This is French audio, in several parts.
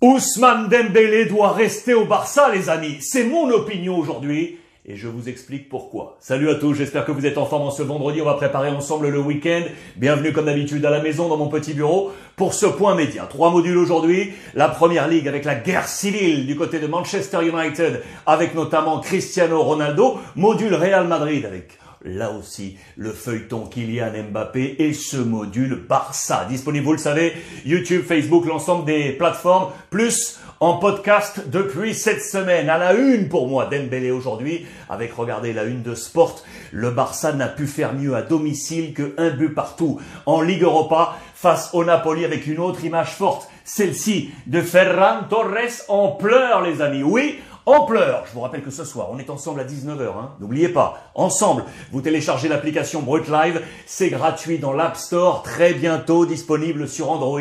Ousmane Dembélé doit rester au Barça, les amis. C'est mon opinion aujourd'hui. Et je vous explique pourquoi. Salut à tous, j'espère que vous êtes en forme en ce vendredi. On va préparer ensemble le week-end. Bienvenue comme d'habitude à la maison, dans mon petit bureau, pour ce point média. Trois modules aujourd'hui. La première ligue avec la guerre civile du côté de Manchester United, avec notamment Cristiano Ronaldo. Module Real Madrid avec là aussi le feuilleton Kylian Mbappé et ce module Barça. Disponible, vous le savez, YouTube, Facebook, l'ensemble des plateformes, plus en podcast depuis cette semaine. À la une pour moi, Dembélé aujourd'hui, avec regardez la une de Sport. Le Barça n'a pu faire mieux à domicile que un but partout. En Ligue Europa, face au Napoli avec une autre image forte, celle-ci de Ferran Torres en pleurs les amis. Oui, en pleurs. Je vous rappelle que ce soir, on est ensemble à 19h. Hein. N'oubliez pas, ensemble, vous téléchargez l'application Brut Live. C'est gratuit dans l'App Store, très bientôt disponible sur Android.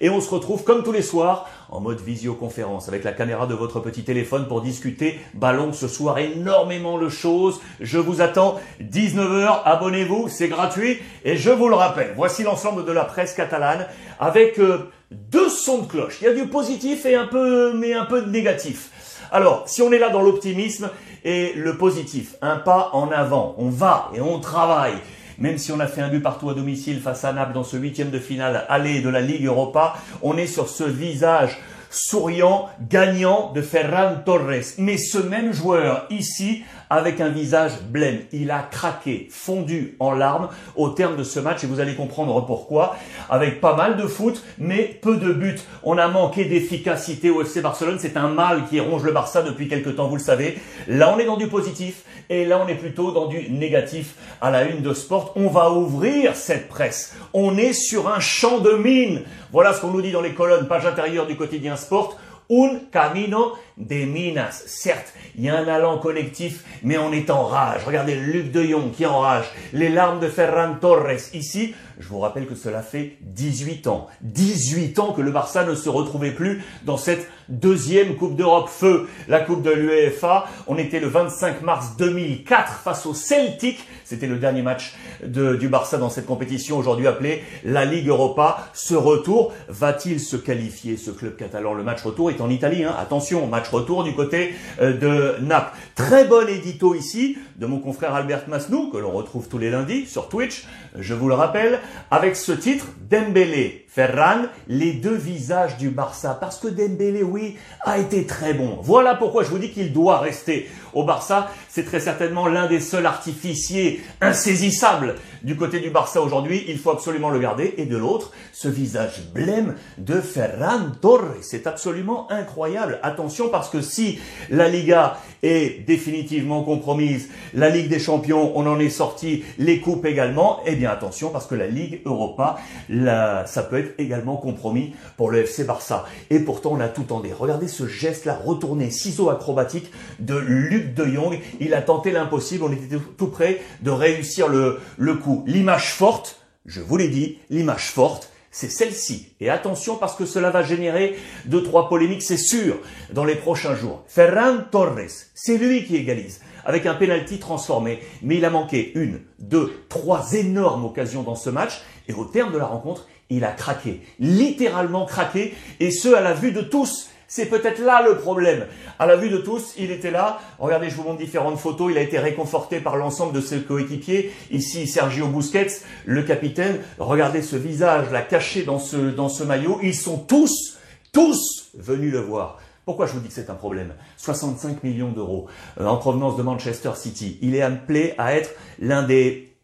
Et on se retrouve comme tous les soirs en mode visioconférence avec la caméra de votre petit téléphone pour discuter ballon ce soir. Énormément de choses. Je vous attends 19h. Abonnez-vous, c'est gratuit. Et je vous le rappelle, voici l'ensemble de la presse catalane avec euh, deux sons de cloche. Il y a du positif et un peu, mais un peu de négatif. Alors, si on est là dans l'optimisme et le positif, un pas en avant, on va et on travaille. Même si on a fait un but partout à domicile face à Naples dans ce huitième de finale aller de la Ligue Europa, on est sur ce visage souriant, gagnant de Ferran Torres. Mais ce même joueur ici, avec un visage blême, il a craqué, fondu en larmes au terme de ce match et vous allez comprendre pourquoi. Avec pas mal de foot, mais peu de buts. On a manqué d'efficacité au FC Barcelone. C'est un mal qui ronge le Barça depuis quelques temps, vous le savez. Là, on est dans du positif et là, on est plutôt dans du négatif à la une de sport. On va ouvrir cette presse. On est sur un champ de mine. Voilà ce qu'on nous dit dans les colonnes, page intérieure du quotidien Sport. Un camino de minas. Certes, il y a un allant collectif, mais on est en rage. Regardez Luc de Jong qui enrage. Les larmes de Ferran Torres. Ici, je vous rappelle que cela fait 18 ans. 18 ans que le Barça ne se retrouvait plus dans cette deuxième Coupe d'Europe feu. La Coupe de l'UEFA. On était le 25 mars 2004 face au Celtic. C'était le dernier match du Barça dans cette compétition aujourd'hui appelée la Ligue Europa. Ce retour, va-t-il se qualifier ce club catalan? Le match retour est en Italie. Hein. Attention, match retour du côté euh, de Naples. Très bon édito ici de mon confrère Albert Masnou, que l'on retrouve tous les lundis sur Twitch, je vous le rappelle, avec ce titre, Dembélé, Ferran, les deux visages du Barça. Parce que Dembélé, oui, a été très bon. Voilà pourquoi je vous dis qu'il doit rester au Barça. C'est très certainement l'un des seuls artificiers insaisissables du côté du Barça aujourd'hui. Il faut absolument le garder. Et de l'autre, ce visage blême de Ferran Torres. C'est absolument incroyable. Attention parce que si la Liga est définitivement compromise, la Ligue des Champions, on en est sorti, les coupes également, eh bien attention parce que la Ligue Europa, ça peut être également compromis pour le FC Barça. Et pourtant, on a tout tenté. Regardez ce geste-là, retourné, ciseau acrobatique de Luc de Jong. Il a tenté l'impossible. On était tout près de réussir le, le coup. L'image forte, je vous l'ai dit, l'image forte, c'est celle-ci. Et attention parce que cela va générer deux, trois polémiques, c'est sûr, dans les prochains jours. Ferran Torres, c'est lui qui égalise avec un penalty transformé. Mais il a manqué une, deux, trois énormes occasions dans ce match. Et au terme de la rencontre, il a craqué, littéralement craqué, et ce à la vue de tous. C'est peut-être là le problème. À la vue de tous, il était là. Regardez, je vous montre différentes photos. Il a été réconforté par l'ensemble de ses coéquipiers. Ici, Sergio Busquets, le capitaine. Regardez ce visage là caché dans ce, dans ce maillot. Ils sont tous, tous venus le voir. Pourquoi je vous dis que c'est un problème? 65 millions d'euros euh, en provenance de Manchester City. Il est appelé à être l'un des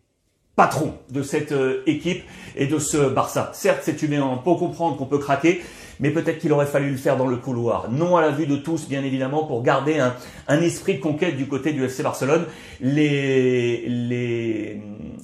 patron de cette euh, équipe et de ce Barça. Certes, c'est humain, on comprendre qu'on peut craquer, mais peut-être qu'il aurait fallu le faire dans le couloir. Non à la vue de tous, bien évidemment, pour garder un, esprit de conquête du côté du FC Barcelone. Les,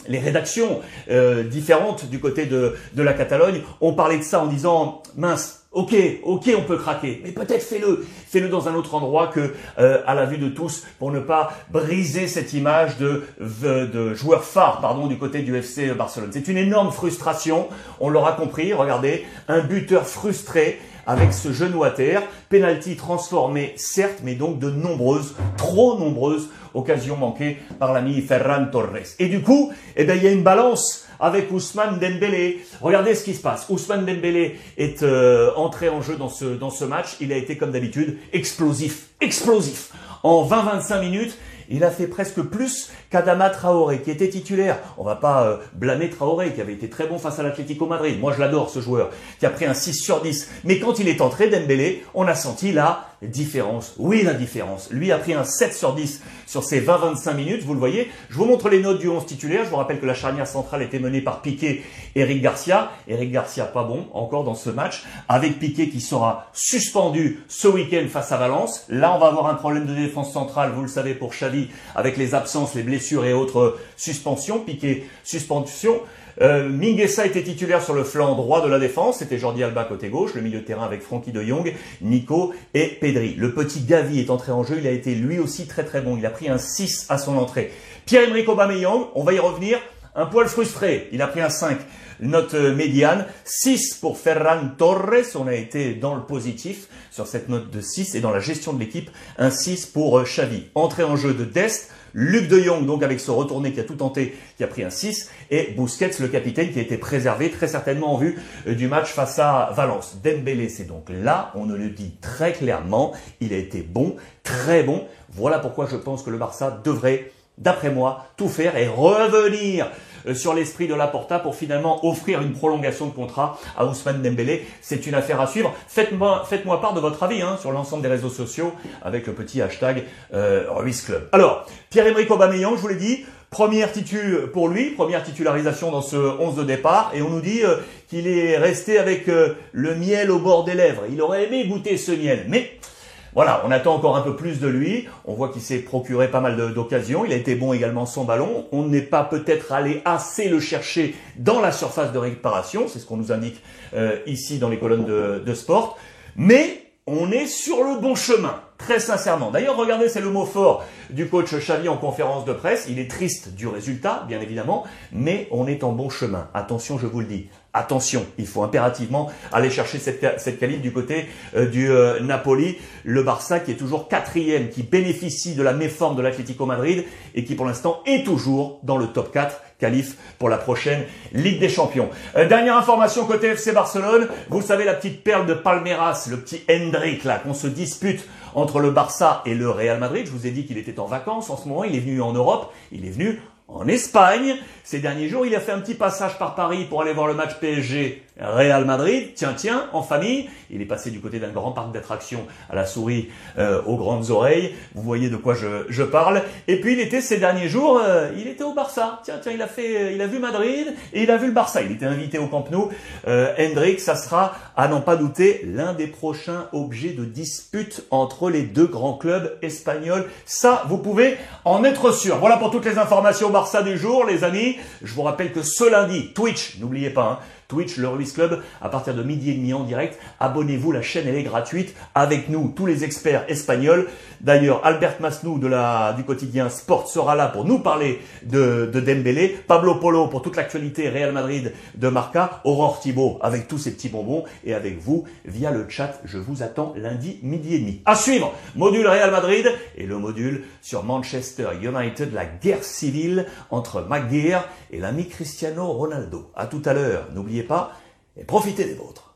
les rédactions euh, différentes du côté de, de la Catalogne ont parlé de ça en disant, mince, Ok, ok, on peut craquer, mais peut-être fais-le, fais-le dans un autre endroit que euh, à la vue de tous, pour ne pas briser cette image de, de, joueur phare, pardon, du côté du FC Barcelone. C'est une énorme frustration, on l'aura compris. Regardez, un buteur frustré avec ce genou à terre, penalty transformé, certes, mais donc de nombreuses, trop nombreuses occasions manquées par l'ami Ferran Torres. Et du coup, eh bien, il y a une balance avec Ousmane Dembélé. Regardez ce qui se passe. Ousmane Dembélé est euh, entré en jeu dans ce, dans ce match. Il a été comme d'habitude explosif, explosif. En 20-25 minutes, il a fait presque plus qu'Adama Traoré, qui était titulaire. On va pas euh, blâmer Traoré, qui avait été très bon face à l'Atlético Madrid. Moi, je l'adore, ce joueur, qui a pris un 6 sur 10. Mais quand il est entré, Dembélé, on a senti là différence. Oui, la différence. Lui a pris un 7 sur 10 sur ses 20-25 minutes, vous le voyez. Je vous montre les notes du 11 titulaire. Je vous rappelle que la charnière centrale était menée par Piqué, Eric Garcia. Eric Garcia, pas bon encore dans ce match, avec Piqué qui sera suspendu ce week-end face à Valence. Là, on va avoir un problème de défense centrale, vous le savez, pour Xavi, avec les absences, les blessures et autres suspensions. Piqué, suspension. Euh, était titulaire sur le flanc droit de la défense, c'était Jordi Alba côté gauche, le milieu de terrain avec Frankie de Jong, Nico et Pedri. Le petit Gavi est entré en jeu, il a été lui aussi très très bon, il a pris un 6 à son entrée. Pierre-Emerick Aubameyang, on va y revenir, un poil frustré, il a pris un 5 note médiane. 6 pour Ferran Torres, on a été dans le positif sur cette note de 6 et dans la gestion de l'équipe, un 6 pour euh, Xavi. Entrée en jeu de Dest, Luc de Jong, donc avec ce retourné qui a tout tenté, qui a pris un 6, et Busquets, le capitaine, qui a été préservé très certainement en vue euh, du match face à Valence. Dembélé, c'est donc là, on ne le dit très clairement, il a été bon, très bon. Voilà pourquoi je pense que le Barça devrait, d'après moi, tout faire et revenir euh, sur l'esprit de Laporta pour finalement offrir une prolongation de contrat à Ousmane Dembélé. C'est une affaire à suivre. Faites-moi faites part de votre avis hein, sur l'ensemble des réseaux sociaux avec le petit hashtag euh, Ruiz Club. Alors, Pierre-Emerick Aubameyang, je vous l'ai dit, Première titu pour lui, première titularisation dans ce 11 de départ, et on nous dit euh, qu'il est resté avec euh, le miel au bord des lèvres. Il aurait aimé goûter ce miel, mais voilà, on attend encore un peu plus de lui. On voit qu'il s'est procuré pas mal d'occasions. Il a été bon également sans ballon. On n'est pas peut-être allé assez le chercher dans la surface de réparation. C'est ce qu'on nous indique euh, ici dans les colonnes de, de sport. Mais on est sur le bon chemin, très sincèrement. D'ailleurs, regardez, c'est le mot fort du coach Xavi en conférence de presse. Il est triste du résultat, bien évidemment, mais on est en bon chemin. Attention, je vous le dis. Attention, il faut impérativement aller chercher cette, cette du côté euh, du euh, Napoli, le Barça qui est toujours quatrième, qui bénéficie de la méforme de l'Atlético Madrid et qui pour l'instant est toujours dans le top 4 qualif pour la prochaine Ligue des Champions. Euh, dernière information côté FC Barcelone, vous savez la petite perle de Palmeiras, le petit Hendrik là qu'on se dispute entre le Barça et le Real Madrid. Je vous ai dit qu'il était en vacances en ce moment, il est venu en Europe, il est venu en Espagne. Ces derniers jours, il a fait un petit passage par Paris pour aller voir le match PSG Real Madrid. Tiens, tiens, en famille. Il est passé du côté d'un grand parc d'attractions à la souris euh, aux grandes oreilles. Vous voyez de quoi je, je parle. Et puis il était ces derniers jours, euh, il était au Barça. Tiens, tiens, il a fait, euh, il a vu Madrid et il a vu le Barça. Il était invité au Camp Nou. Hendrik, ça sera, à n'en pas douter, l'un des prochains objets de dispute entre les deux grands clubs espagnols. Ça, vous pouvez en être sûr. Voilà pour toutes les informations Barça du jour, les amis. Je vous rappelle que ce lundi, Twitch, n'oubliez pas, hein, Twitch, le Ruiz Club, à partir de midi et demi en direct. Abonnez-vous, la chaîne elle est gratuite. Avec nous, tous les experts espagnols. D'ailleurs, Albert Masnou de la, du quotidien Sport sera là pour nous parler de, de Dembélé. Pablo Polo pour toute l'actualité Real Madrid de Marca. Aurore Thibault avec tous ses petits bonbons. Et avec vous, via le chat, je vous attends lundi midi et demi. À suivre, module Real Madrid et le module sur Manchester United, la guerre civile entre McGear et l'ami Cristiano Ronaldo. À tout à l'heure. Pas et profitez des vôtres.